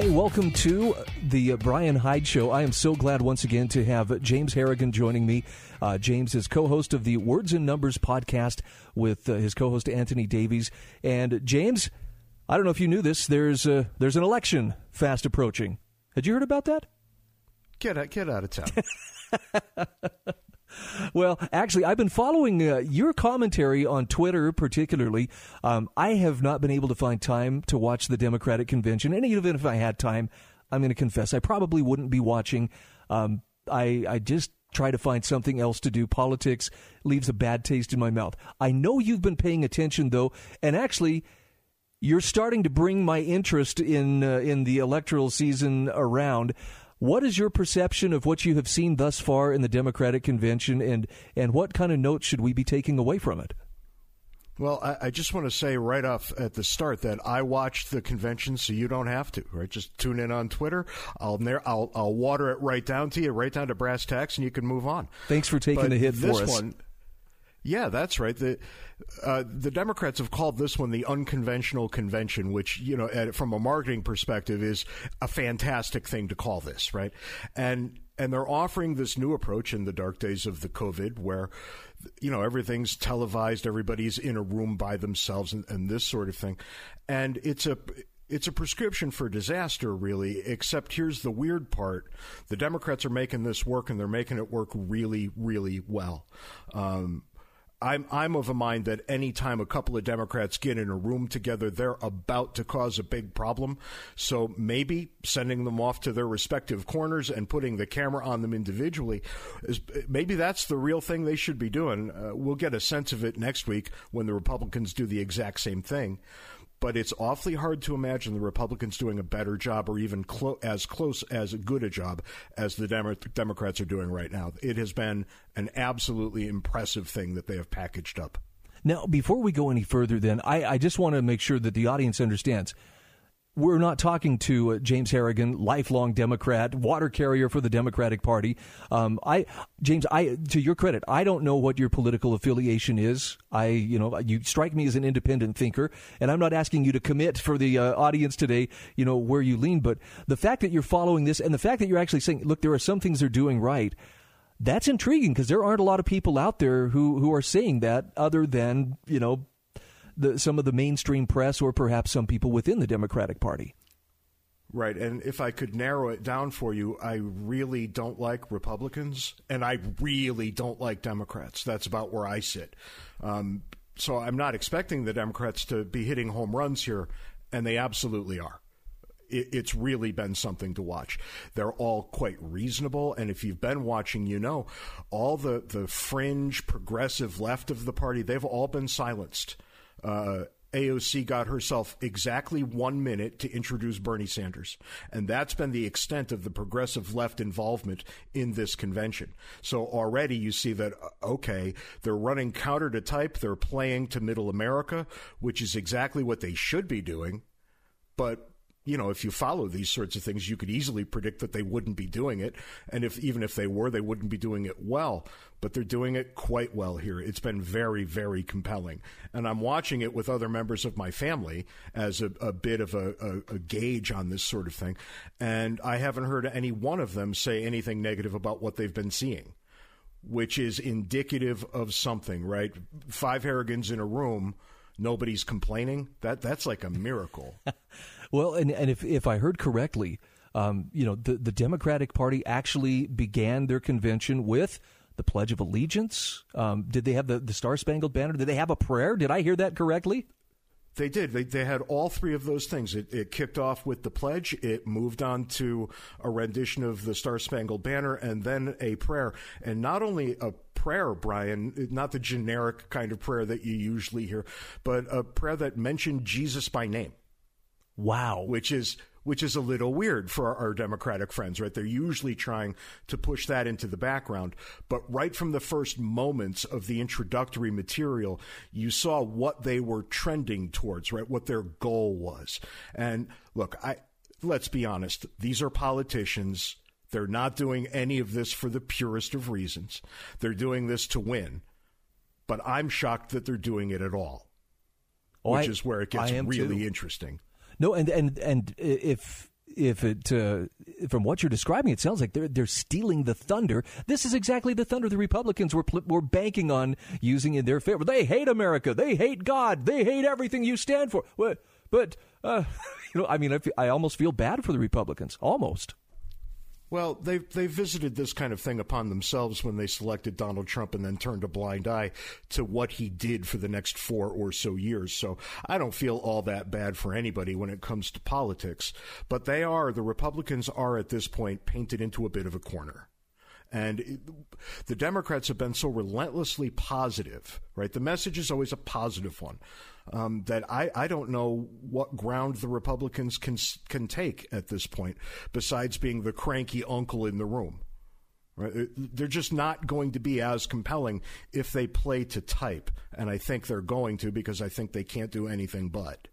Hey, welcome to the Bryan Hyde Show. I am so glad once again to have James Harrigan joining me. Uh, James is co host of the Words and Numbers podcast with uh, his co host Anthony Davies. And James, I don't know if you knew this, there's, uh, there's an election fast approaching. Had you heard about that? Get out, get out of town. Well, actually, I've been following uh, your commentary on Twitter, particularly. Um, I have not been able to find time to watch the Democratic convention, and even if I had time, I'm going to confess I probably wouldn't be watching. Um, I I just try to find something else to do. Politics leaves a bad taste in my mouth. I know you've been paying attention though, and actually. You're starting to bring my interest in uh, in the electoral season around. What is your perception of what you have seen thus far in the Democratic convention, and and what kind of notes should we be taking away from it? Well, I, I, just want to say right off at the start that I watched the convention, so you don't have to. Right, just tune in on Twitter. I'll I'll, I'll water it right down to you, right down to brass tacks, and you can move on. Thanks for taking but the hit for us. One, yeah, that's right. The uh, the Democrats have called this one the unconventional convention, which you know, from a marketing perspective, is a fantastic thing to call this, right? And and they're offering this new approach in the dark days of the COVID, where you know everything's televised, everybody's in a room by themselves, and, and this sort of thing, and it's a it's a prescription for disaster, really, except here's the weird part. The Democrats are making this work, and they're making it work really, really well. Um, I'm I'm of a mind that any time a couple of Democrats get in a room together, they're about to cause a big problem. So maybe sending them off to their respective corners and putting the camera on them individually is maybe that's the real thing they should be doing. Uh, we'll get a sense of it next week when the Republicans do the exact same thing but it's awfully hard to imagine the Republicans doing a better job or even clo- as close as good a job as the Demo- Democrats are doing right now. It has been an absolutely impressive thing that they have packaged up. Now, before we go any further, then, I, I just want to make sure that the audience understands we're not talking to uh, James Harrigan, lifelong Democrat, water carrier for the Democratic Party. Um, I, James, I, to your credit, I don't know what your political affiliation is. I, you know, you strike me as an independent thinker, and I'm not asking you to commit for the uh, audience today, you know, where you lean. But the fact that you're following this, and the fact that you're actually saying, look, there are some things they're doing right. That's intriguing because there aren't a lot of people out there who, who are saying that other than, you know, the, some of the mainstream press or perhaps some people within the Democratic Party. Right. And if I could narrow it down for you, I really don't like Republicans and I really don't like Democrats. That's about where I sit. Um, so I'm not expecting the Democrats to be hitting home runs here, and they absolutely are. it's really been something to watch. They're all quite reasonable, and if you've been watching, you know all the, the fringe progressive left of the party, they've all been silenced uh, AOC got herself exactly one minute to introduce Bernie Sanders. And that's been the extent of the progressive left involvement in this convention. So already you see that, uh, okay, they're running counter to type, they're playing to middle America, which is exactly what they should be doing. But you know, if you follow these sorts of things, you could easily predict that they wouldn't be doing it. And if even if they were, they wouldn't be doing it well. But they're doing it quite well here. It's been very, very compelling. And I'm watching it with other members of my family as a, a bit of a, a, a gauge on this sort of thing. And I haven't heard any one of them say anything negative about what they've been seeing which is indicative of something, right? Five Harrigans in a room, nobody's complaining. That that's like a miracle. Well, and, and if, if I heard correctly, um, you know, the, the Democratic Party actually began their convention with the Pledge of Allegiance. Um, did they have the, the Star Spangled Banner? Did they have a prayer? Did I hear that correctly? They did. They, they had all three of those things. It, it, kicked off with the pledge. It moved on to a rendition of the Star Spangled Banner and then a prayer. And not only a prayer, Bryan, not the generic kind of prayer that you usually hear, but a prayer that mentioned Jesus by name. Wow. Which is which is a little weird for our, Democratic friends, right? They're usually trying to push that into the background. But right from the first moments of the introductory material, you saw what they were trending towards, right? What their goal was. And look, I, let's be honest. These are politicians. They're not doing any of this for the purest of reasons. They're doing this to win. But I'm shocked that they're doing it at all. Oh, which I, is where it gets really too. interesting. No, and and and if if it uh, from what you're describing, it sounds like they're they're stealing the thunder. This is exactly the thunder the Republicans were were banking on using in their favor. They hate America. They hate God. They hate everything you stand for. But but uh, you know, I mean, I, I almost feel bad for the Republicans. Almost. Well, they they visited this kind of thing upon themselves when they selected Donald Trump and then turned a blind eye to what he did for the next four or so years. So I don't feel all that bad for anybody when it comes to politics. But they are the Republicans are at this point painted into a bit of a corner. And it, the Democrats have been so relentlessly positive, right? The message is always a positive one um, that I, I don't know what ground the Republicans can can take at this point, besides being the cranky uncle in the room. Right? They're just not going to be as compelling if they play to type, and I think they're going to because I think they can't do anything but.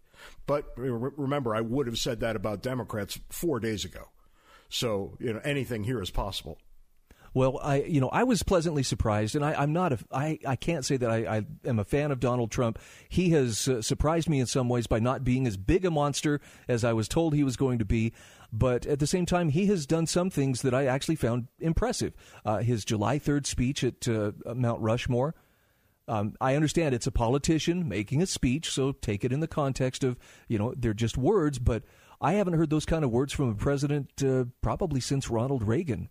But remember, I would have said that about Democrats four days ago. So you know anything here is possible. Well, I you know I was pleasantly surprised, and I, am not a I, I can't say that I, I am a fan of Donald Trump. He has uh, surprised me in some ways by not being as big a monster as I was told he was going to be. But at the same time, he has done some things that I actually found impressive. Uh, his July 3rd speech at uh, Mount Rushmore. Um, I understand it's a politician making a speech, so take it in the context of, you know, they're just words, but I haven't heard those kind of words from a president uh, probably since Ronald Reagan.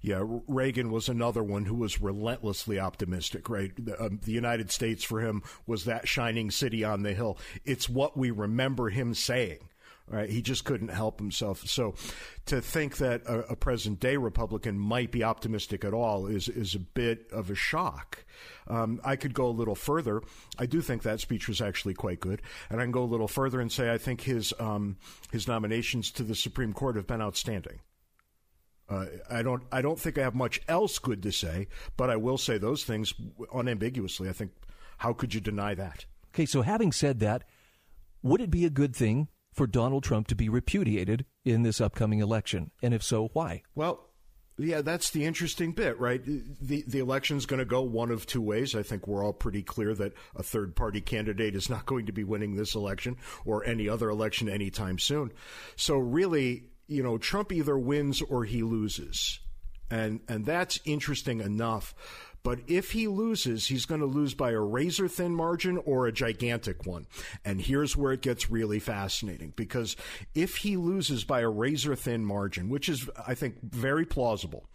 Yeah, Reagan was another one who was relentlessly optimistic, right? The, um, the, United States for him was that shining city on the hill. It's what we remember him saying. Right, he just couldn't help himself. So, to think that a, a present day Republican might be optimistic at all is is a bit of a shock. Um, I could go a little further. I do think that speech was actually quite good, and I can go a little further and say I think his um, his nominations to the Supreme Court have been outstanding. Uh, I don't. I don't think I have much else good to say, but I will say those things unambiguously. I think. How could you deny that? Okay, so having said that, would it be a good thing for Donald Trump to be repudiated in this upcoming election? And if so, why? Well, yeah, that's the interesting bit, right? The the election's going to go one of two ways. I think we're all pretty clear that a third party candidate is not going to be winning this election or any other election anytime soon. So really, you know, Trump either wins or he loses. And, and that's interesting enough. But if he loses, he's going to lose by a razor thin margin or a gigantic one. And here's where it gets really fascinating because if he loses by a razor thin margin, which is, I think, very plausible,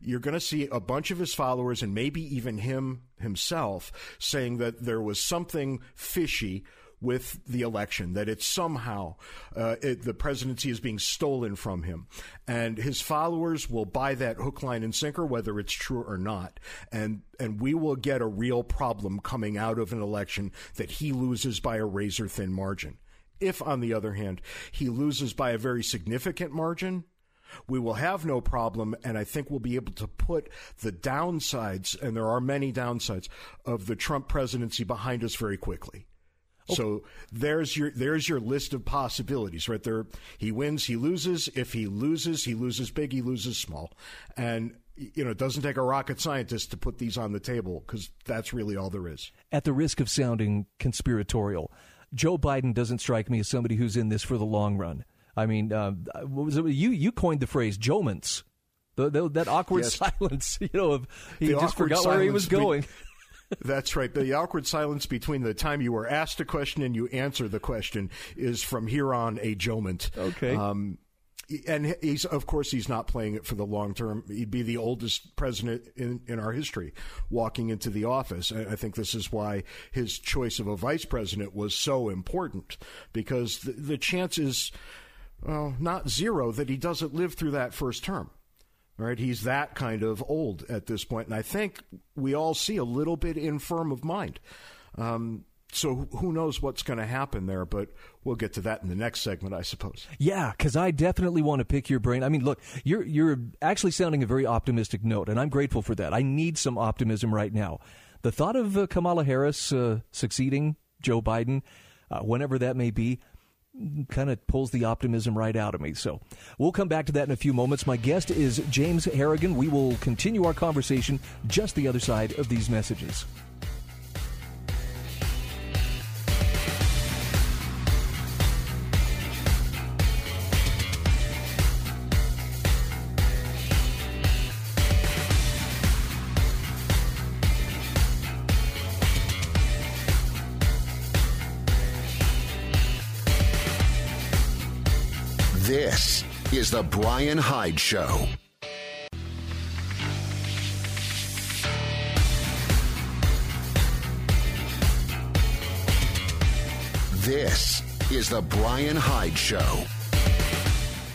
you're going to see a bunch of his followers and maybe even him himself saying that there was something fishy with the election, that it's somehow uh, it, the presidency is being stolen from him. And his followers will buy that hook, line, and sinker, whether it's true or not. And, and we will get a real problem coming out of an election that he loses by a razor thin margin. If, on the other hand, he loses by a very significant margin, we will have no problem, and I think we'll be able to put the downsides, and there are many downsides, of the Trump presidency behind us very quickly. So there's your there's your list of possibilities right there. He wins, he loses. If he loses, he loses big, he loses small, and you know it doesn't take a rocket scientist to put these on the table because that's really all there is. At the risk of sounding conspiratorial, Joe Biden doesn't strike me as somebody who's in this for the long run. I mean, uh, what was it? You you coined the phrase "Jomans." The, the, that awkward yes. silence, you know, of he the just forgot where he was going. That's right. The awkward silence between the time you were asked a question and you answer the question is from here on a joment. Okay. Um, and he's of course he's not playing it for the long term. He'd be the oldest president in, in our history walking into the office. I think this is why his choice of a vice president was so important because the, the chance is well not zero that he doesn't live through that first term. Right? He's that kind of old at this point, and I think we all see a little bit infirm of mind. Um, so who knows what's going to happen there, but we'll get to that in the next segment, I suppose. Yeah, because I definitely want to pick your brain. I mean, look, you're you're actually sounding a very optimistic note, and I'm grateful for that. I need some optimism right now. The thought of uh, Kamala Harris uh, succeeding Joe Biden, uh, whenever that may be, kind of pulls the optimism right out of me. So we'll come back to that in a few moments. My guest is James Harrigan. We will continue our conversation just the other side of these messages. Is The Bryan Hyde Show. This is The Bryan Hyde Show.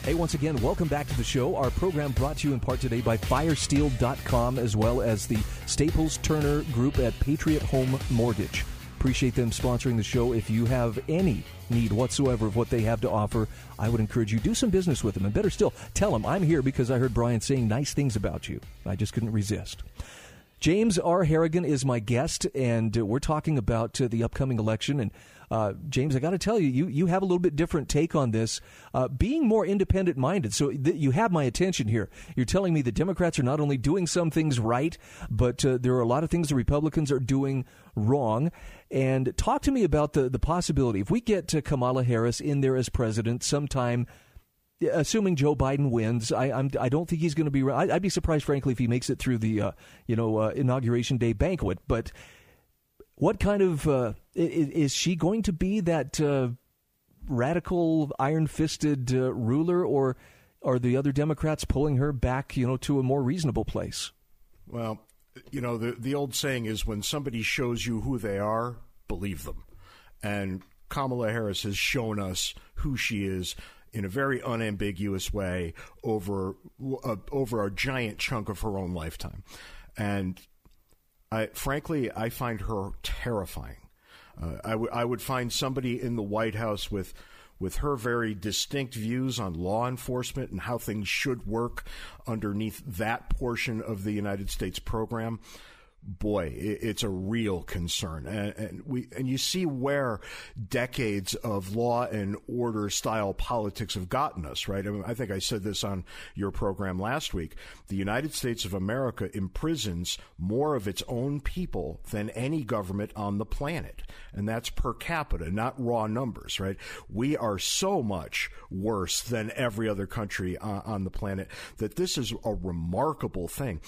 Hey, once again, welcome back to the show. Our program brought to you in part today by Firesteel.com as well as the Staples Turner Group at Patriot Home Mortgage. Appreciate them sponsoring the show. If you have any need whatsoever of what they have to offer, I would encourage you do some business with them. And better still, tell them I'm here because I heard Bryan saying nice things about you. I just couldn't resist. James R. Harrigan is my guest, and we're talking about uh, the upcoming election. And uh, James, I got to tell you, you you have a little bit different take on this, uh, being more independent minded. So th- you have my attention here. You're telling me the Democrats are not only doing some things right, but uh, there are a lot of things the Republicans are doing wrong. And talk to me about the the possibility if we get to Kamala Harris in there as president sometime assuming Joe Biden wins, I I'm, I do not think he's going to be. I, would be surprised, frankly, if he makes it through the uh, you know uh, inauguration day banquet. But what kind of uh, is, is, she going to be? That uh, radical, iron-fisted uh, ruler, or are the other Democrats pulling her back? You know, to a more reasonable place. Well, you know the the old saying is when somebody shows you who they are, believe them, and Kamala Harris has shown us who she is in a very unambiguous way over uh, over a giant chunk of her own lifetime, and I, frankly, I find her terrifying. Uh, I, w- I would find somebody in the White House with with her very distinct views on law enforcement and how things should work underneath that portion of the United States program boy, it's a real concern, and, we and you see where decades of law and order style politics have gotten us. Right? I, mean, I think I said this on your program last week. The United States of America imprisons more of its own people than any government on the planet, and that's per capita, not raw numbers. Right? We are so much worse than every other country uh, on the planet that this is a remarkable thing.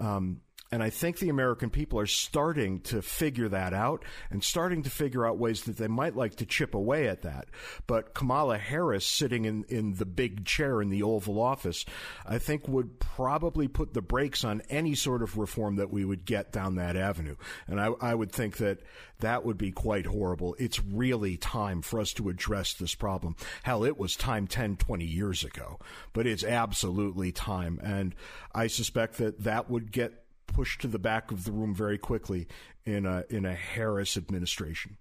Um, and I think the American people are starting to figure that out and starting to figure out ways that they might like to chip away at that. But Kamala Harris sitting in, in the big chair in the Oval Office, I think would probably put the brakes on any sort of reform that we would get down that avenue. And I, I would think that that would be quite horrible. It's really time for us to address this problem. Hell, it was time 10, 20 years ago, but it's absolutely time. And I suspect that that would get pushed to the back of the room very quickly in a in a Harris administration.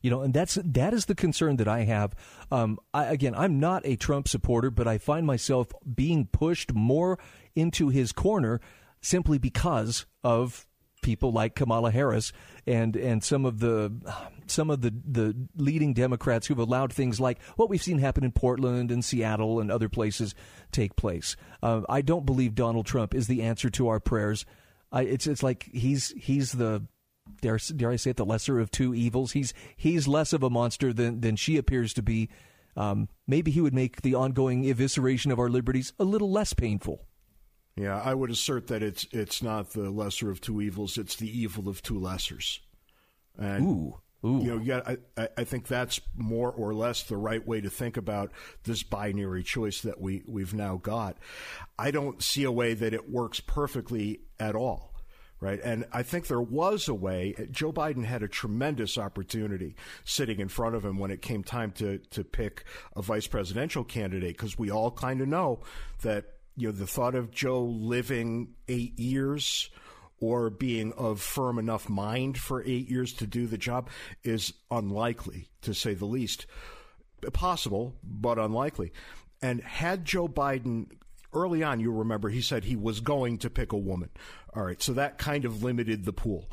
You know, and that's that is the concern that I have. Um, I, again, I'm not a Trump supporter, but I find myself being pushed more into his corner simply because of people like Kamala Harris and and some of the some of the the leading Democrats who've allowed things like what we've seen happen in Portland and Seattle and other places take place. Uh, I don't believe Donald Trump is the answer to our prayers. I, it's it's like he's he's the dare, dare I say it the lesser of two evils. He's he's less of a monster than than she appears to be. Um, maybe he would make the ongoing evisceration of our liberties a little less painful. Yeah, I would assert that it's it's not the lesser of two evils; it's the evil of two lessers. And, Ooh. Ooh. You know, yeah, I, I think that's more or less the right way to think about this binary choice that we, we've now got. I don't see a way that it works perfectly at all right? And I think there was a way. Joe Biden had a tremendous opportunity sitting in front of him when it came time to to pick a vice presidential candidate because we all kind of know that you know, the thought of Joe living eight years or being of firm enough mind for eight years to do the job is unlikely, to say the least. Possible, but unlikely. And had Joe Biden early on, you'll remember he said he was going to pick a woman. All right, so that kind of limited the pool.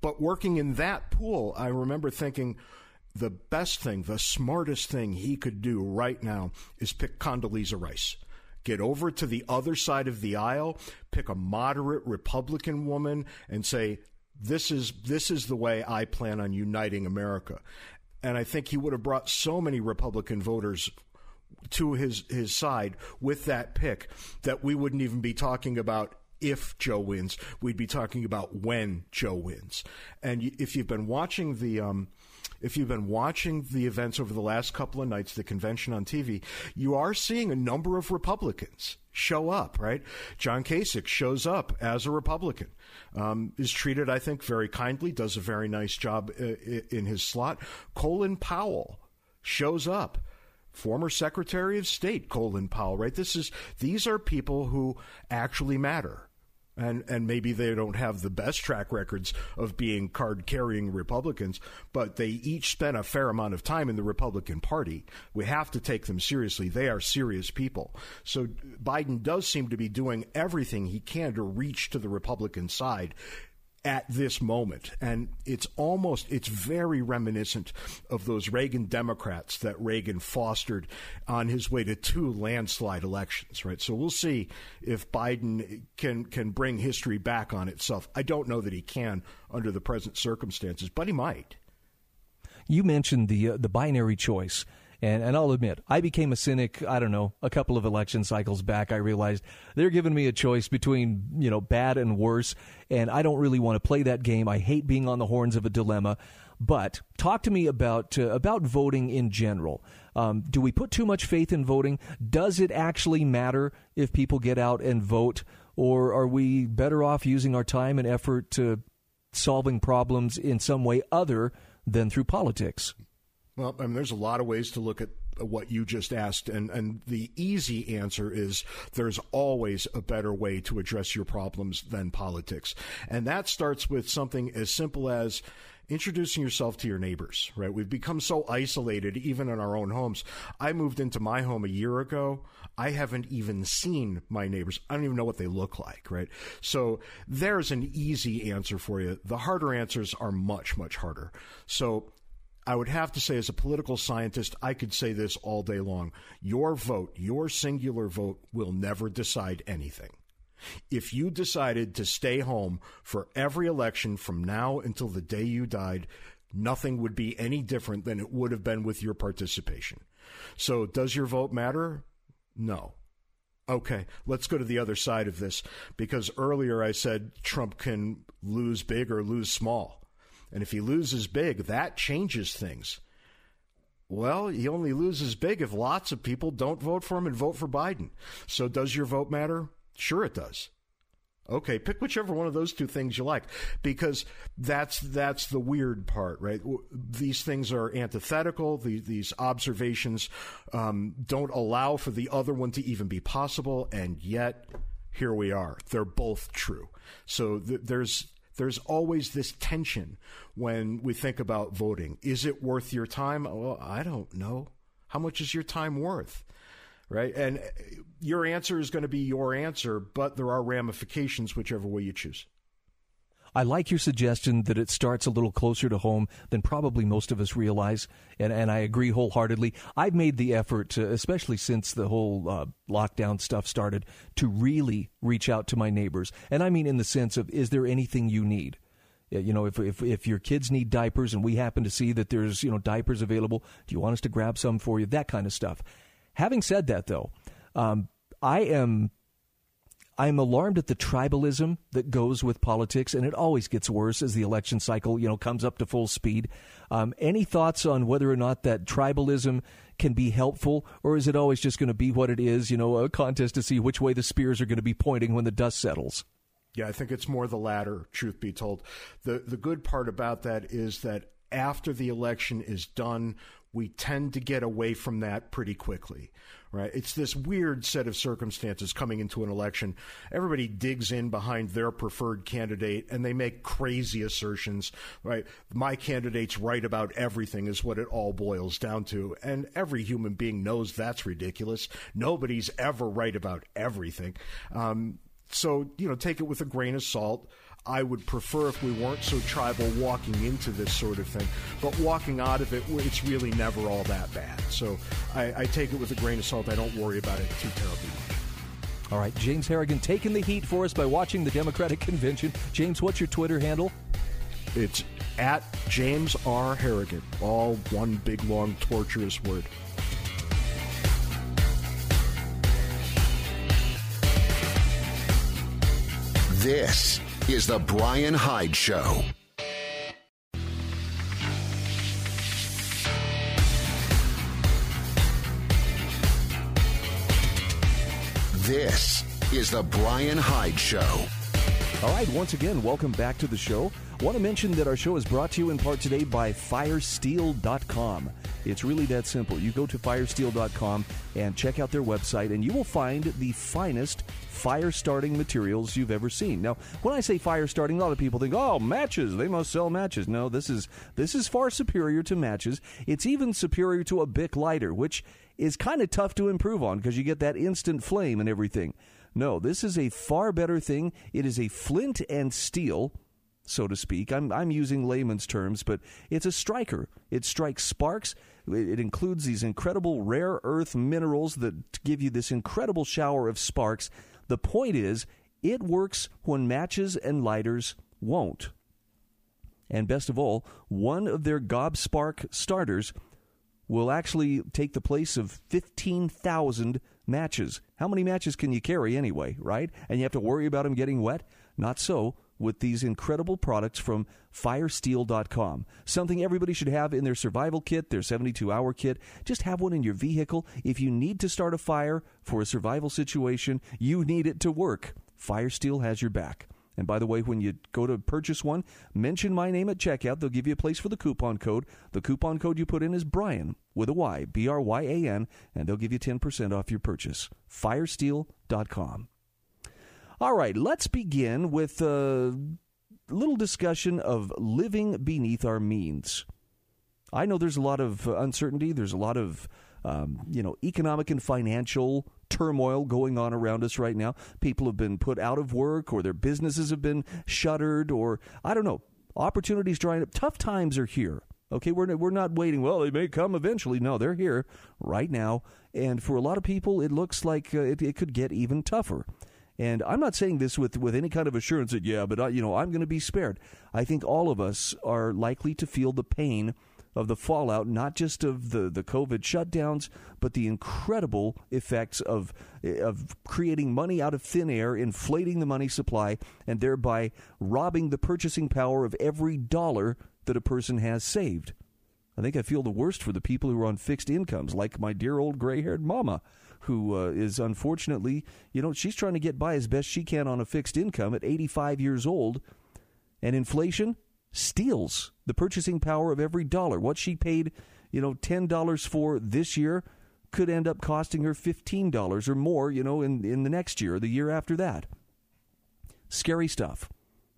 But working in that pool, I remember thinking the best thing, the smartest thing he could do right now is pick Condoleezza Rice. Get over to the other side of the aisle, pick a moderate Republican woman, and say, this is this is the way I plan on uniting America. And I think he would have brought so many Republican voters to his his side with that pick that we wouldn't even be talking about if Joe wins. We'd be talking about when Joe wins. And if you've been watching the um, if you've been watching the events over the last couple of nights, the convention on TV, you are seeing a number of Republicans show up, right? John Kasich shows up as a Republican, um, is treated, I think, very kindly, does a very nice job uh, in his slot. Colin Powell shows up former Secretary of State Colin Powell, right? This is these are people who actually matter. And, and maybe they don't have the best track records of being card carrying Republicans, but they each spent a fair amount of time in the Republican Party. We have to take them seriously. They are serious people. So Biden does seem to be doing everything he can to reach to the Republican side at this moment. And it's almost, it's very reminiscent of those Reagan Democrats that Reagan fostered on his way to two landslide elections, right? So we'll see if Biden can, can bring history back on itself. I don't know that he can under the present circumstances, but he might. You mentioned the, uh, the binary choice. And, and I'll admit, I became a cynic, I don't know, a couple of election cycles back. I realized they're giving me a choice between, you know, bad and worse. And I don't really want to play that game. I hate being on the horns of a dilemma. But talk to me about uh, about voting in general. Um, do we put too much faith in voting? Does it actually matter if people get out and vote, or are we better off using our time and effort to solving problems in some way other than through politics? Well, I mean, there's a lot of ways to look at uh, what you just asked, and, and the easy answer is there's always a better way to address your problems than politics. And that starts with something as simple as introducing yourself to your neighbors, right? We've become so isolated, even in our own homes. I moved into my home a year ago. I haven't even seen my neighbors. I don't even know what they look like, right? So there's an easy answer for you. The harder answers are much, much harder. So I would have to say, as a political scientist, I could say this all day long. Your vote, your singular vote, will never decide anything. If you decided to stay home for every election from now until the day you died, nothing would be any different than it would have been with your participation. So, does your vote matter? No. Okay, let's go to the other side of this because earlier I said Trump can lose big or lose small. And if he loses big, that changes things. Well, he only loses big if lots of people don't vote for him and vote for Biden. So does your vote matter? Sure it does. Okay, pick whichever one of those two things you like because that's that's the weird part, right? These things are antithetical. These, these observations um, don't allow for the other one to even be possible, and yet here we are. They're both true. So th- there's there's always this tension when we think about voting. Is it worth your time? Well, I don't know. How much is your time worth? Right? And your answer is going to be your answer, but there are ramifications whichever way you choose. I like your suggestion that it starts a little closer to home than probably most of us realize, and, and I agree wholeheartedly. I've made the effort, to, especially since the whole uh, lockdown stuff started, to really reach out to my neighbors. And I mean in the sense of, is there anything you need? You know, if, if, if your kids need diapers and we happen to see that there's, you know, diapers available, do you want us to grab some for you? That kind of stuff. Having said that, though, um, I am I'm alarmed at the tribalism that goes with politics, and it always gets worse as the election cycle, you know, comes up to full speed. Um, any thoughts on whether or not that tribalism can be helpful, or is it always just going to be what it is, you know, a contest to see which way the spears are going to be pointing when the dust settles? Yeah, I think it's more the latter, truth be told. The the good part about that is that after the election is done, we tend to get away from that pretty quickly, right? It's this weird set of circumstances coming into an election. Everybody digs in behind their preferred candidate and they make crazy assertions, right? My candidate's right about everything is what it all boils down to. And every human being knows that's ridiculous. Nobody's ever right about everything. Um, so, you know, take it with a grain of salt. I would prefer if we weren't so tribal walking into this sort of thing. But walking out of it, it's really never all that bad. So I, I take it with a grain of salt. I don't worry about it too terribly much. All right, James Harrigan taking the heat for us by watching the Democratic convention. James, what's your Twitter handle? It's at James R. Harrigan, all one big long torturous word. This is The Bryan Hyde Show. This is The Bryan Hyde Show. All right, once again, welcome back to the show. Want to mention that our show is brought to you in part today by Firesteel.com. It's really that simple. You go to Firesteel.com and check out their website, and you will find the finest fire starting materials you've ever seen. Now, when I say fire starting, a lot of people think, "Oh, matches, they must sell matches." No, this is this is far superior to matches. It's even superior to a Bic lighter, which is kind of tough to improve on because you get that instant flame and everything. No, this is a far better thing. It is a flint and steel so to speak. I'm, I'm using layman's terms, but it's a striker. It strikes sparks. It includes these incredible rare earth minerals that give you this incredible shower of sparks. The point is, it works when matches and lighters won't. And best of all, one of their Gobspark starters will actually take the place of 15,000 matches. How many matches can you carry anyway, right? And you have to worry about them getting wet? Not so with these incredible products from firesteel.com. Something everybody should have in their survival kit, their 72 hour kit. Just have one in your vehicle. If you need to start a fire for a survival situation, you need it to work. Firesteel has your back. And by the way, when you go to purchase one, mention my name at checkout. They'll give you a place for the coupon code. The coupon code you put in is Bryan with a Y, B R Y A N, and they'll give you 10% off your purchase. Firesteel.com. All right, let's begin with a little discussion of living beneath our means. I know there's a lot of uncertainty. There's a lot of um, you know economic and financial turmoil going on around us right now. People have been put out of work, or their businesses have been shuttered, or I don't know. Opportunities drying up. Tough times are here. Okay, we're we're not waiting. Well, they may come eventually. No, they're here right now. And for a lot of people, it looks like uh, it, it could get even tougher. And I'm not saying this with, with any kind of assurance that, yeah, but, I, you know, I'm going to be spared. I think all of us are likely to feel the pain of the fallout, not just of the, the COVID shutdowns, but the incredible effects of, of creating money out of thin air, inflating the money supply, and thereby robbing the purchasing power of every dollar that a person has saved. I think I feel the worst for the people who are on fixed incomes, like my dear old gray haired mama who uh, is unfortunately, you know, she's trying to get by as best she can on a fixed income at 85 years old. And inflation steals the purchasing power of every dollar. What she paid, you know, $10 for this year could end up costing her $15 or more, you know, in, in the next year or the year after that. Scary stuff.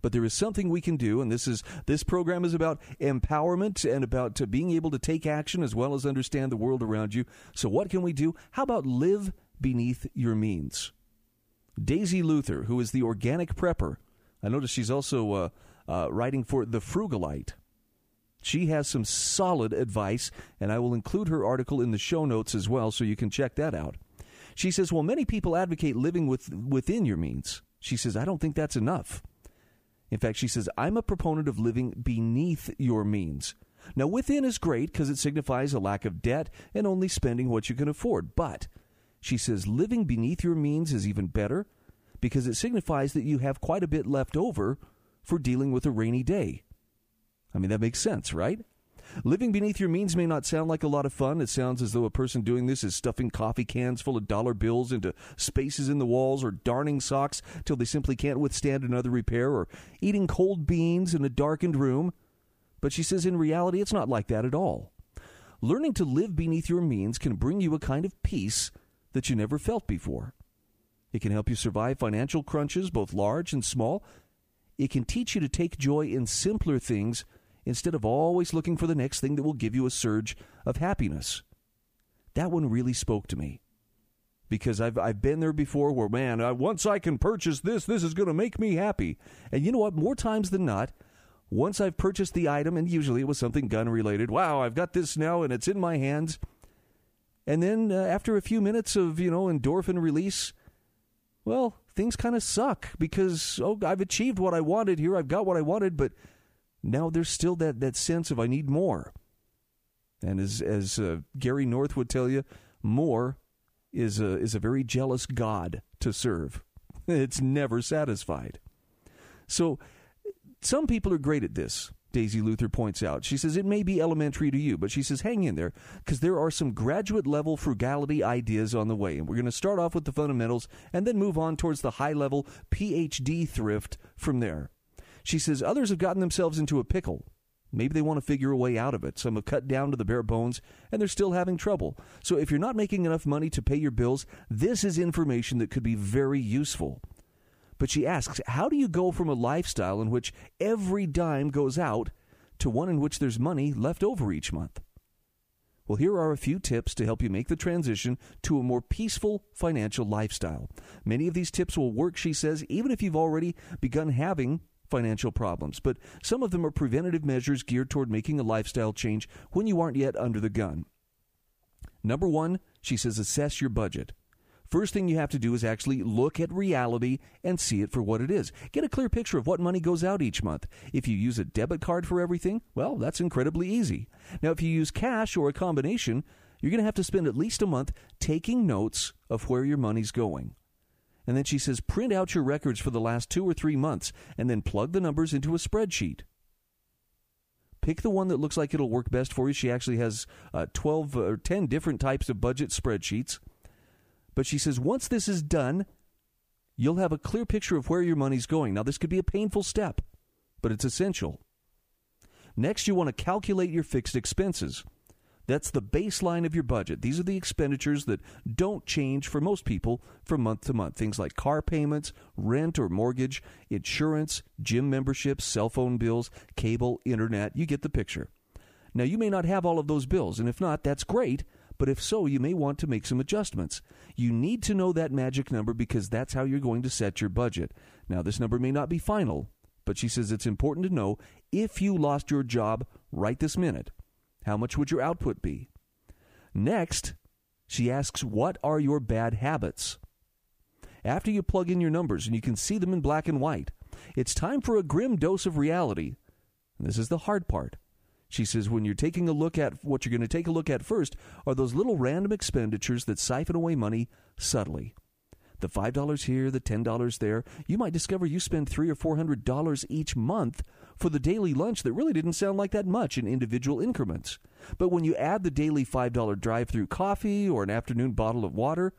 But there is something we can do, and this is this program is about empowerment and about to being able to take action as well as understand the world around you. So what can we do? How about live beneath your means? Daisy Luther, who is the organic prepper, I notice she's also uh, uh, writing for the Frugalite. She has some solid advice, and I will include her article in the show notes as well, so you can check that out. She says, "Well, many people advocate living with within your means." She says, "I don't think that's enough." In fact, she says, I'm a proponent of living beneath your means. Now, within is great because it signifies a lack of debt and only spending what you can afford. But she says living beneath your means is even better because it signifies that you have quite a bit left over for dealing with a rainy day. I mean, that makes sense, right? Living beneath your means may not sound like a lot of fun. It sounds as though a person doing this is stuffing coffee cans full of dollar bills into spaces in the walls or darning socks till they simply can't withstand another repair or eating cold beans in a darkened room. But she says in reality, it's not like that at all. learning to live beneath your means can bring you a kind of peace that you never felt before. It can help you survive financial crunches, both large and small. It can teach you to take joy in simpler things instead of always looking for the next thing that will give you a surge of happiness. That one really spoke to me because I've I've been there before where man, uh, once I can purchase this, this is going to make me happy. And you know what? More times than not, once I've purchased the item, and usually it was something gun related. Wow, I've got this now, and it's in my hands. And then uh, after a few minutes of you know endorphin release, well, things kind of suck because oh, I've achieved what I wanted here. I've got what I wanted, but now there's still that that sense of I need more. And as as uh, Gary North would tell you, more is a, is a very jealous God to serve. It's never satisfied. So some people are great at this. Daisy Luther points out. She says it may be elementary to you, but she says hang in there because there are some graduate level frugality ideas on the way. And we're going to start off with the fundamentals and then move on towards the high level PhD thrift from there. She says others have gotten themselves into a pickle Maybe they want to figure a way out of it. Some have cut down to the bare bones and they're still having trouble. So if you're not making enough money to pay your bills, this is information that could be very useful. But she asks, how do you go from a lifestyle in which every dime goes out to one in which there's money left over each month? Well, here are a few tips to help you make the transition to a more peaceful financial lifestyle. Many of these tips will work, she says, even if you've already begun having financial problems, but some of them are preventative measures geared toward making a lifestyle change when you aren't yet under the gun. Number one, she says, assess your budget. First thing you have to do is actually look at reality and see it for what it is. Get a clear picture of what money goes out each month. If you use a debit card for everything, well, that's incredibly easy. Now, if you use cash or a combination, you're going to have to spend at least a month taking notes of where your money's going. And then she says, print out your records for the last two or three months and then plug the numbers into a spreadsheet. Pick the one that looks like it'll work best for you. She actually has uh, 12 or 10 different types of budget spreadsheets. But she says, once this is done, you'll have a clear picture of where your money's going. Now, this could be a painful step, but it's essential. Next, you want to calculate your fixed expenses. That's the baseline of your budget. These are the expenditures that don't change for most people from month to month. Things like car payments, rent or mortgage, insurance, gym memberships, cell phone bills, cable, internet. You get the picture. Now, you may not have all of those bills, and if not, that's great. But if so, you may want to make some adjustments. You need to know that magic number because that's how you're going to set your budget. Now, this number may not be final, but she says it's important to know if you lost your job right this minute how much would your output be? Next, she asks, What are your bad habits? After you plug in your numbers and you can see them in black and white, it's time for a grim dose of reality. This is the hard part. She says, when you're taking a look at what you're going to take a look at first are those little random expenditures that siphon away money subtly the $5 here, the $10 there, you might discover you spend three or $400 each month for the daily lunch that really didn't sound like that much in individual increments. But when you add the daily $5 drive through coffee or an afternoon bottle of water,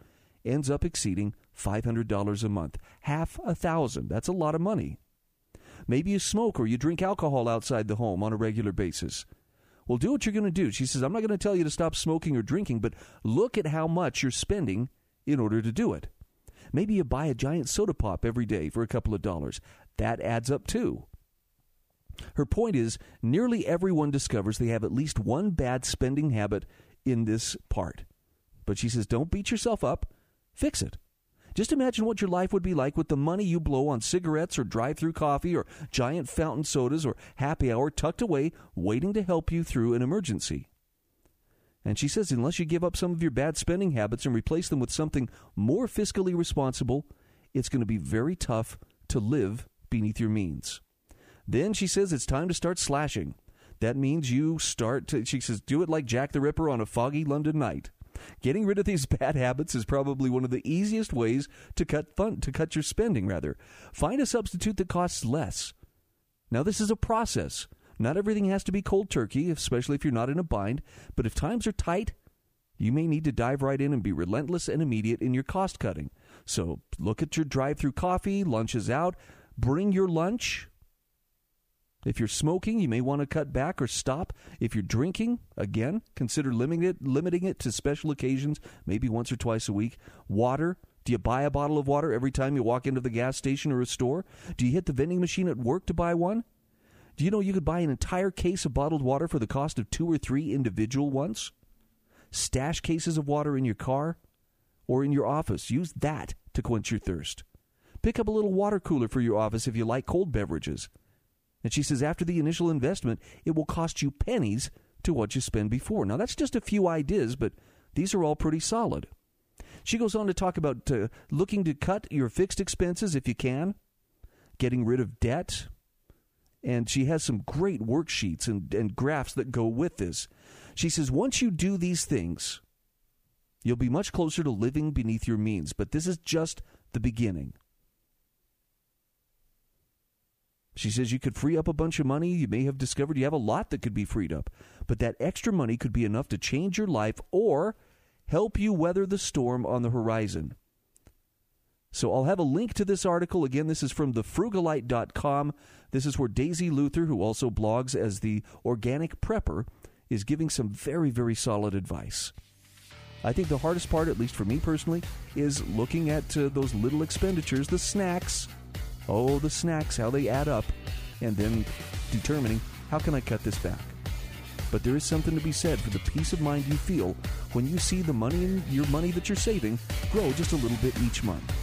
ends up exceeding $500 a month. Half a thousand. That's a lot of money. Maybe you smoke or you drink alcohol outside the home on a regular basis. Well, do what you're going to do. She says, I'm not going to tell you to stop smoking or drinking, but look at how much you're spending in order to do it. Maybe you buy a giant soda pop every day for a couple of dollars. That adds up too. Her point is nearly everyone discovers they have at least one bad spending habit in this part. But she says, don't beat yourself up, fix it. Just imagine what your life would be like with the money you blow on cigarettes or drive through coffee or giant fountain sodas or happy hour tucked away, waiting to help you through an emergency. And she says, unless you give up some of your bad spending habits and replace them with something more fiscally responsible, it's going to be very tough to live beneath your means. Then she says it's time to start slashing. That means you start to, she says, do it like Jack the Ripper on a foggy London night. Getting rid of these bad habits is probably one of the easiest ways to cut fun, to cut your spending rather. Find a substitute that costs less. Now this is a process. Not everything has to be cold turkey, especially if you're not in a bind, but if times are tight, you may need to dive right in and be relentless and immediate in your cost cutting. So look at your drive through coffee, lunches out, bring your lunch, If you're smoking, you may want to cut back or stop. If you're drinking, again, consider limiting it, limiting it to special occasions, maybe once or twice a week. Water, do you buy a bottle of water every time you walk into the gas station or a store? Do you hit the vending machine at work to buy one? Do you know you could buy an entire case of bottled water for the cost of two or three individual ones? Stash cases of water in your car or in your office. Use that to quench your thirst. Pick up a little water cooler for your office if you like cold beverages. And she says after the initial investment, it will cost you pennies to what you spend before. Now, that's just a few ideas, but these are all pretty solid. She goes on to talk about uh, looking to cut your fixed expenses if you can, getting rid of debt, and she has some great worksheets and, and graphs that go with this. She says, once you do these things, you'll be much closer to living beneath your means, but this is just the beginning. She says you could free up a bunch of money. You may have discovered you have a lot that could be freed up, but that extra money could be enough to change your life or help you weather the storm on the horizon. So I'll have a link to this article. Again, this is from thefrugalite.com. This is where Daisy Luther, who also blogs as the organic prepper, is giving some very, very solid advice. I think the hardest part, at least for me personally, is looking at uh, those little expenditures, the snacks Oh, the snacks, how they add up, and then determining how can I cut this back. But there is something to be said for the peace of mind you feel when you see the money in your money that you're saving grow just a little bit each month.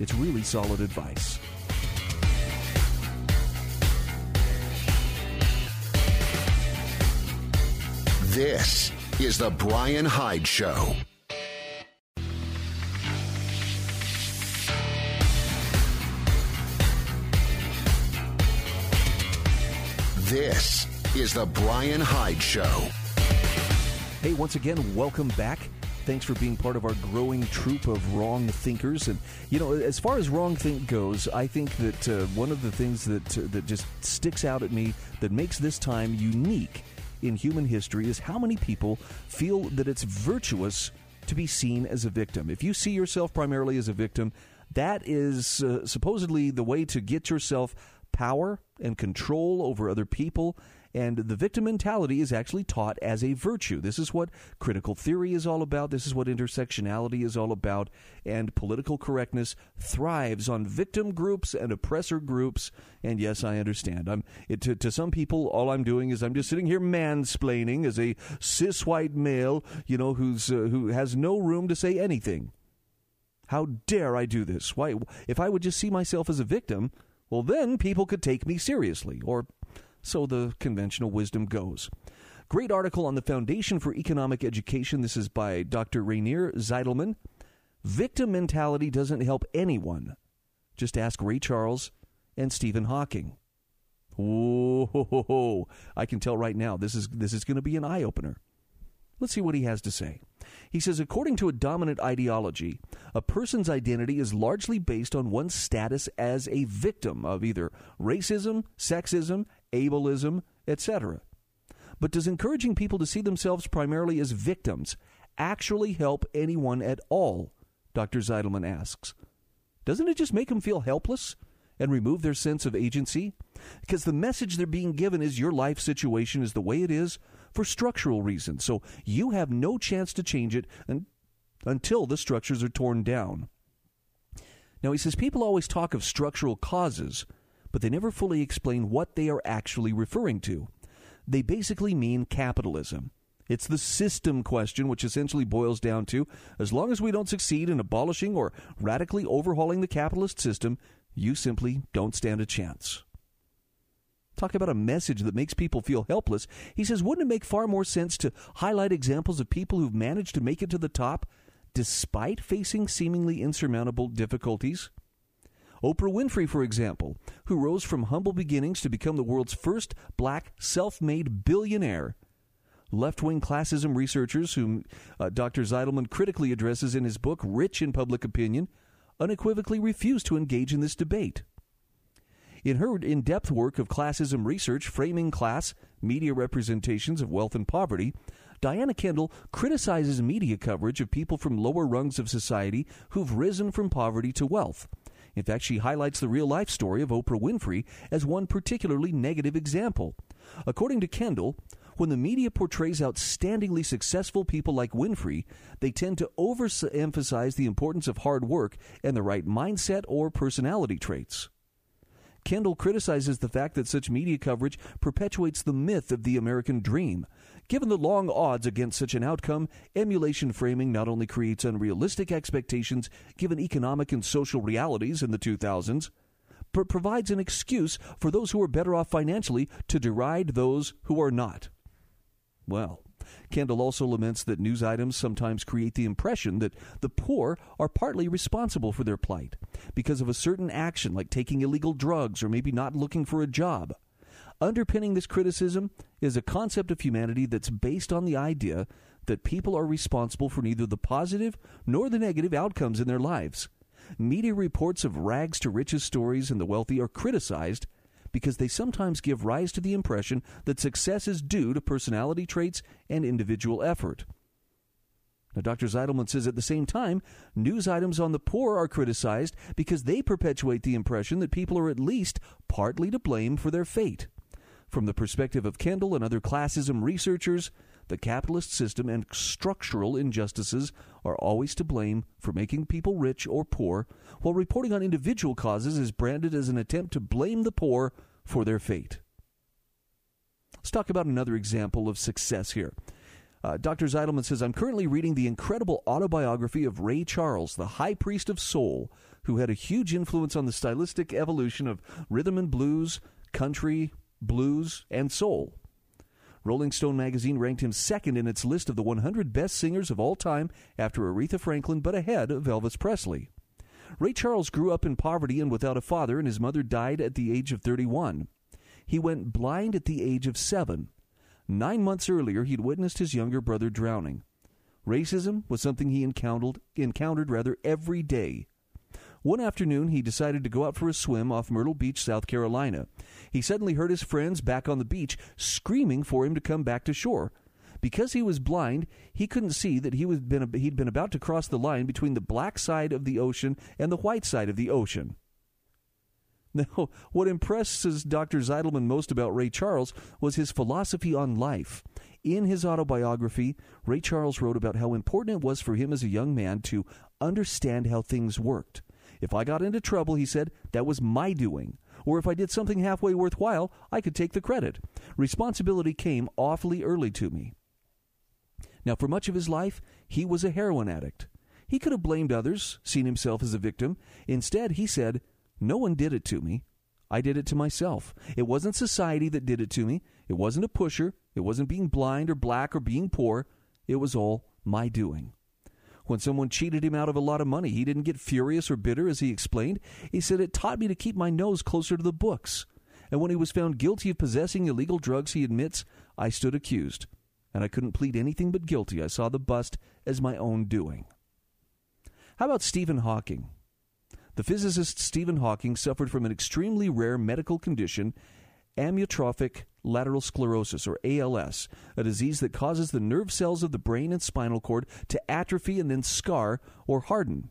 It's really solid advice. This is the Bryan Hyde Show. This is the Bryan Hyde Show. Hey, once again, welcome back. Thanks for being part of our growing troop of wrong thinkers. And you know, as far as wrong think goes, I think that uh, one of the things that uh, that just sticks out at me that makes this time unique in human history is how many people feel that it's virtuous to be seen as a victim. If you see yourself primarily as a victim, that is uh, supposedly the way to get yourself power and control over other people. And the victim mentality is actually taught as a virtue. This is what critical theory is all about. This is what intersectionality is all about. And political correctness thrives on victim groups and oppressor groups. And yes, I understand. I'm it, to, to some people, all I'm doing is I'm just sitting here mansplaining as a cis white male, you know, who's uh, who has no room to say anything. How dare I do this? Why? If I would just see myself as a victim, well, then people could take me seriously, or so the conventional wisdom goes. Great article on the Foundation for Economic Education. This is by Dr. Rainier Zitelmann. Victim mentality doesn't help anyone. Just ask Ray Charles and Stephen Hawking. Oh, I can tell right now this is this is going to be an eye opener. Let's see what he has to say. He says, according to a dominant ideology, a person's identity is largely based on one's status as a victim of either racism, sexism, ableism, etc. But does encouraging people to see themselves primarily as victims actually help anyone at all? Dr. Zitelmann asks. Doesn't it just make them feel helpless and remove their sense of agency? Because the message they're being given is your life situation is the way it is for structural reasons. So you have no chance to change it and, until the structures are torn down. Now, he says people always talk of structural causes, but they never fully explain what they are actually referring to. They basically mean capitalism. It's the system question, which essentially boils down to as long as we don't succeed in abolishing or radically overhauling the capitalist system, you simply don't stand a chance. Talk about a message that makes people feel helpless. He says, wouldn't it make far more sense to highlight examples of people who've managed to make it to the top despite facing seemingly insurmountable difficulties? Oprah Winfrey, for example, who rose from humble beginnings to become the world's first black self made billionaire. Left wing classism researchers, whom uh, Dr. Zitelmann critically addresses in his book, Rich in Public Opinion, unequivocally refuse to engage in this debate. In her in depth work of classism research, Framing Class Media Representations of Wealth and Poverty, Diana Kendall criticizes media coverage of people from lower rungs of society who've risen from poverty to wealth. In fact, she highlights the real life story of Oprah Winfrey as one particularly negative example. According to Kendall, when the media portrays outstandingly successful people like Winfrey, they tend to overemphasize the importance of hard work and the right mindset or personality traits. Kendall criticizes the fact that such media coverage perpetuates the myth of the American dream. Given the long odds against such an outcome, emulation framing not only creates unrealistic expectations given economic and social realities in the 2000s, but provides an excuse for those who are better off financially to deride those who are not. Well, Kendall also laments that news items sometimes create the impression that the poor are partly responsible for their plight because of a certain action like taking illegal drugs or maybe not looking for a job. Underpinning this criticism is a concept of humanity that's based on the idea that people are responsible for neither the positive nor the negative outcomes in their lives. Media reports of rags to riches stories and the wealthy are criticized because they sometimes give rise to the impression that success is due to personality traits and individual effort. Now, Dr. Zitelmann says at the same time, news items on the poor are criticized because they perpetuate the impression that people are at least partly to blame for their fate. From the perspective of Kendall and other classism researchers, the capitalist system and structural injustices are always to blame for making people rich or poor, while reporting on individual causes is branded as an attempt to blame the poor for their fate. Let's talk about another example of success here. Uh, Dr. Zitelmann says, I'm currently reading the incredible autobiography of Ray Charles, the high priest of soul, who had a huge influence on the stylistic evolution of rhythm and blues, country, blues, and soul. Rolling Stone magazine ranked him second in its list of the 100 best singers of all time after Aretha Franklin, but ahead of Elvis Presley. Ray Charles grew up in poverty and without a father, and his mother died at the age of 31. He went blind at the age of seven. Nine months earlier, he'd witnessed his younger brother drowning. Racism was something he encountered, encountered rather every day. One afternoon, he decided to go out for a swim off Myrtle Beach, South Carolina. He suddenly heard his friends back on the beach screaming for him to come back to shore. Because he was blind, he couldn't see that he was been, he'd been about to cross the line between the black side of the ocean and the white side of the ocean. Now, what impresses Dr. Zitelmann most about Ray Charles was his philosophy on life. In his autobiography, Ray Charles wrote about how important it was for him as a young man to understand how things worked. If I got into trouble, he said, that was my doing. Or if I did something halfway worthwhile, I could take the credit. Responsibility came awfully early to me. Now, for much of his life, he was a heroin addict. He could have blamed others, seen himself as a victim. Instead, he said, No one did it to me. I did it to myself. It wasn't society that did it to me. It wasn't a pusher. It wasn't being blind or black or being poor. It was all my doing. When someone cheated him out of a lot of money, he didn't get furious or bitter, as he explained. He said, It taught me to keep my nose closer to the books. And when he was found guilty of possessing illegal drugs, he admits, I stood accused and I couldn't plead anything but guilty. I saw the bust as my own doing. How about Stephen Hawking? The physicist Stephen Hawking suffered from an extremely rare medical condition, amyotrophic lateral sclerosis, or ALS, a disease that causes the nerve cells of the brain and spinal cord to atrophy and then scar or harden.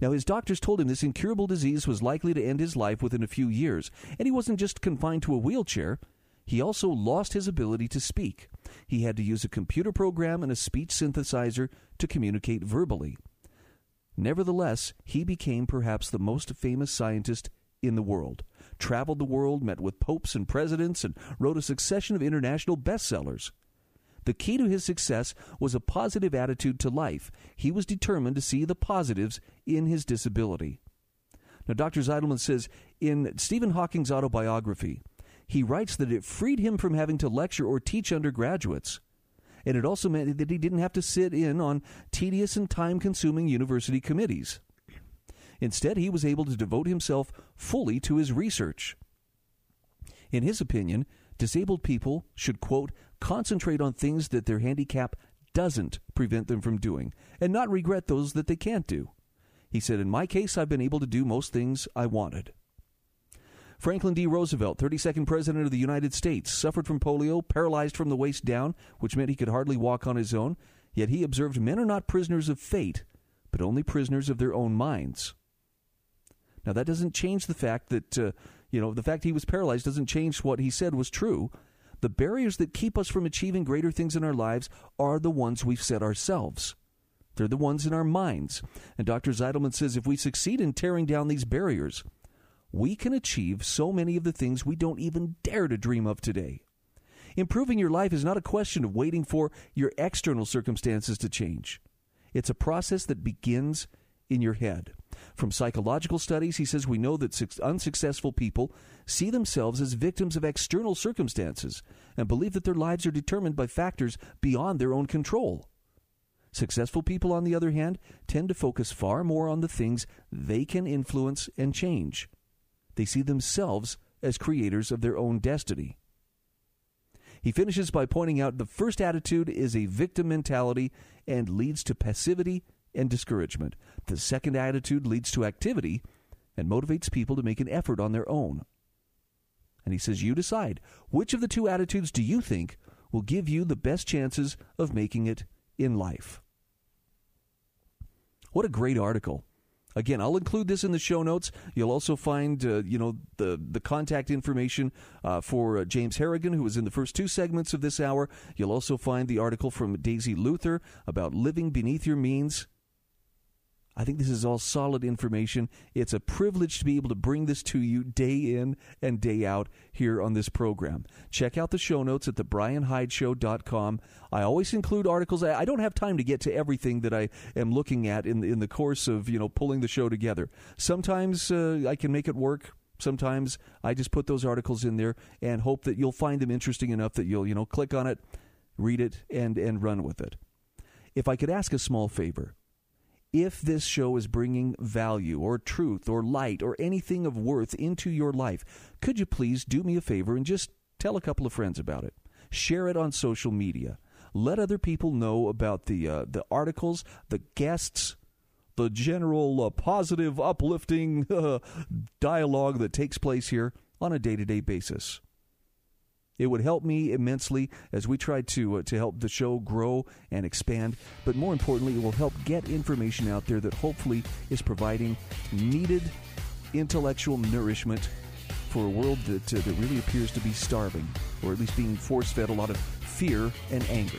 Now, his doctors told him this incurable disease was likely to end his life within a few years, and he wasn't just confined to a wheelchair. He also lost his ability to speak. He had to use a computer program and a speech synthesizer to communicate verbally. Nevertheless, he became perhaps the most famous scientist in the world, traveled the world, met with popes and presidents, and wrote a succession of international bestsellers. The key to his success was a positive attitude to life. He was determined to see the positives in his disability. Now, Dr. Zitelmann says in Stephen Hawking's autobiography, he writes that it freed him from having to lecture or teach undergraduates. And it also meant that he didn't have to sit in on tedious and time consuming university committees. Instead, he was able to devote himself fully to his research. In his opinion, disabled people should, quote, concentrate on things that their handicap doesn't prevent them from doing, and not regret those that they can't do. He said, In my case, I've been able to do most things I wanted. Franklin D. Roosevelt, 32nd President of the United States, suffered from polio, paralyzed from the waist down, which meant he could hardly walk on his own. Yet he observed men are not prisoners of fate, but only prisoners of their own minds. Now, that doesn't change the fact that, uh, you know, the fact he was paralyzed doesn't change what he said was true. The barriers that keep us from achieving greater things in our lives are the ones we've set ourselves. They're the ones in our minds. And Dr. Zitelmann says if we succeed in tearing down these barriers, we can achieve so many of the things we don't even dare to dream of today. Improving your life is not a question of waiting for your external circumstances to change. It's a process that begins in your head. From psychological studies, he says we know that unsuccessful people see themselves as victims of external circumstances and believe that their lives are determined by factors beyond their own control. Successful people, on the other hand, tend to focus far more on the things they can influence and change. They see themselves as creators of their own destiny. He finishes by pointing out the first attitude is a victim mentality and leads to passivity and discouragement. The second attitude leads to activity and motivates people to make an effort on their own. And he says, You decide. Which of the two attitudes do you think will give you the best chances of making it in life? What a great article. Again, I'll include this in the show notes. You'll also find, uh, you know, the the contact information uh, for uh, James Harrigan, who was in the first two segments of this hour. You'll also find the article from Daisy Luther about living beneath your means. I think this is all solid information. It's a privilege to be able to bring this to you day in and day out here on this program. Check out the show notes at thebryanhydeshow.com. I always include articles. I don't have time to get to everything that I am looking at in in the course of you know pulling the show together. Sometimes uh, I can make it work. Sometimes I just put those articles in there and hope that you'll find them interesting enough that you'll you know click on it, read it, and and run with it. If I could ask a small favor if this show is bringing value or truth or light or anything of worth into your life, could you please do me a favor and just tell a couple of friends about it? Share it on social media. Let other people know about the uh, the articles, the guests, the general uh, positive, uplifting uh, dialogue that takes place here on a day to day basis. It would help me immensely as we try to uh, to help the show grow and expand. But more importantly, it will help get information out there that hopefully is providing needed intellectual nourishment for a world that uh, that really appears to be starving, or at least being force fed a lot of fear and anger.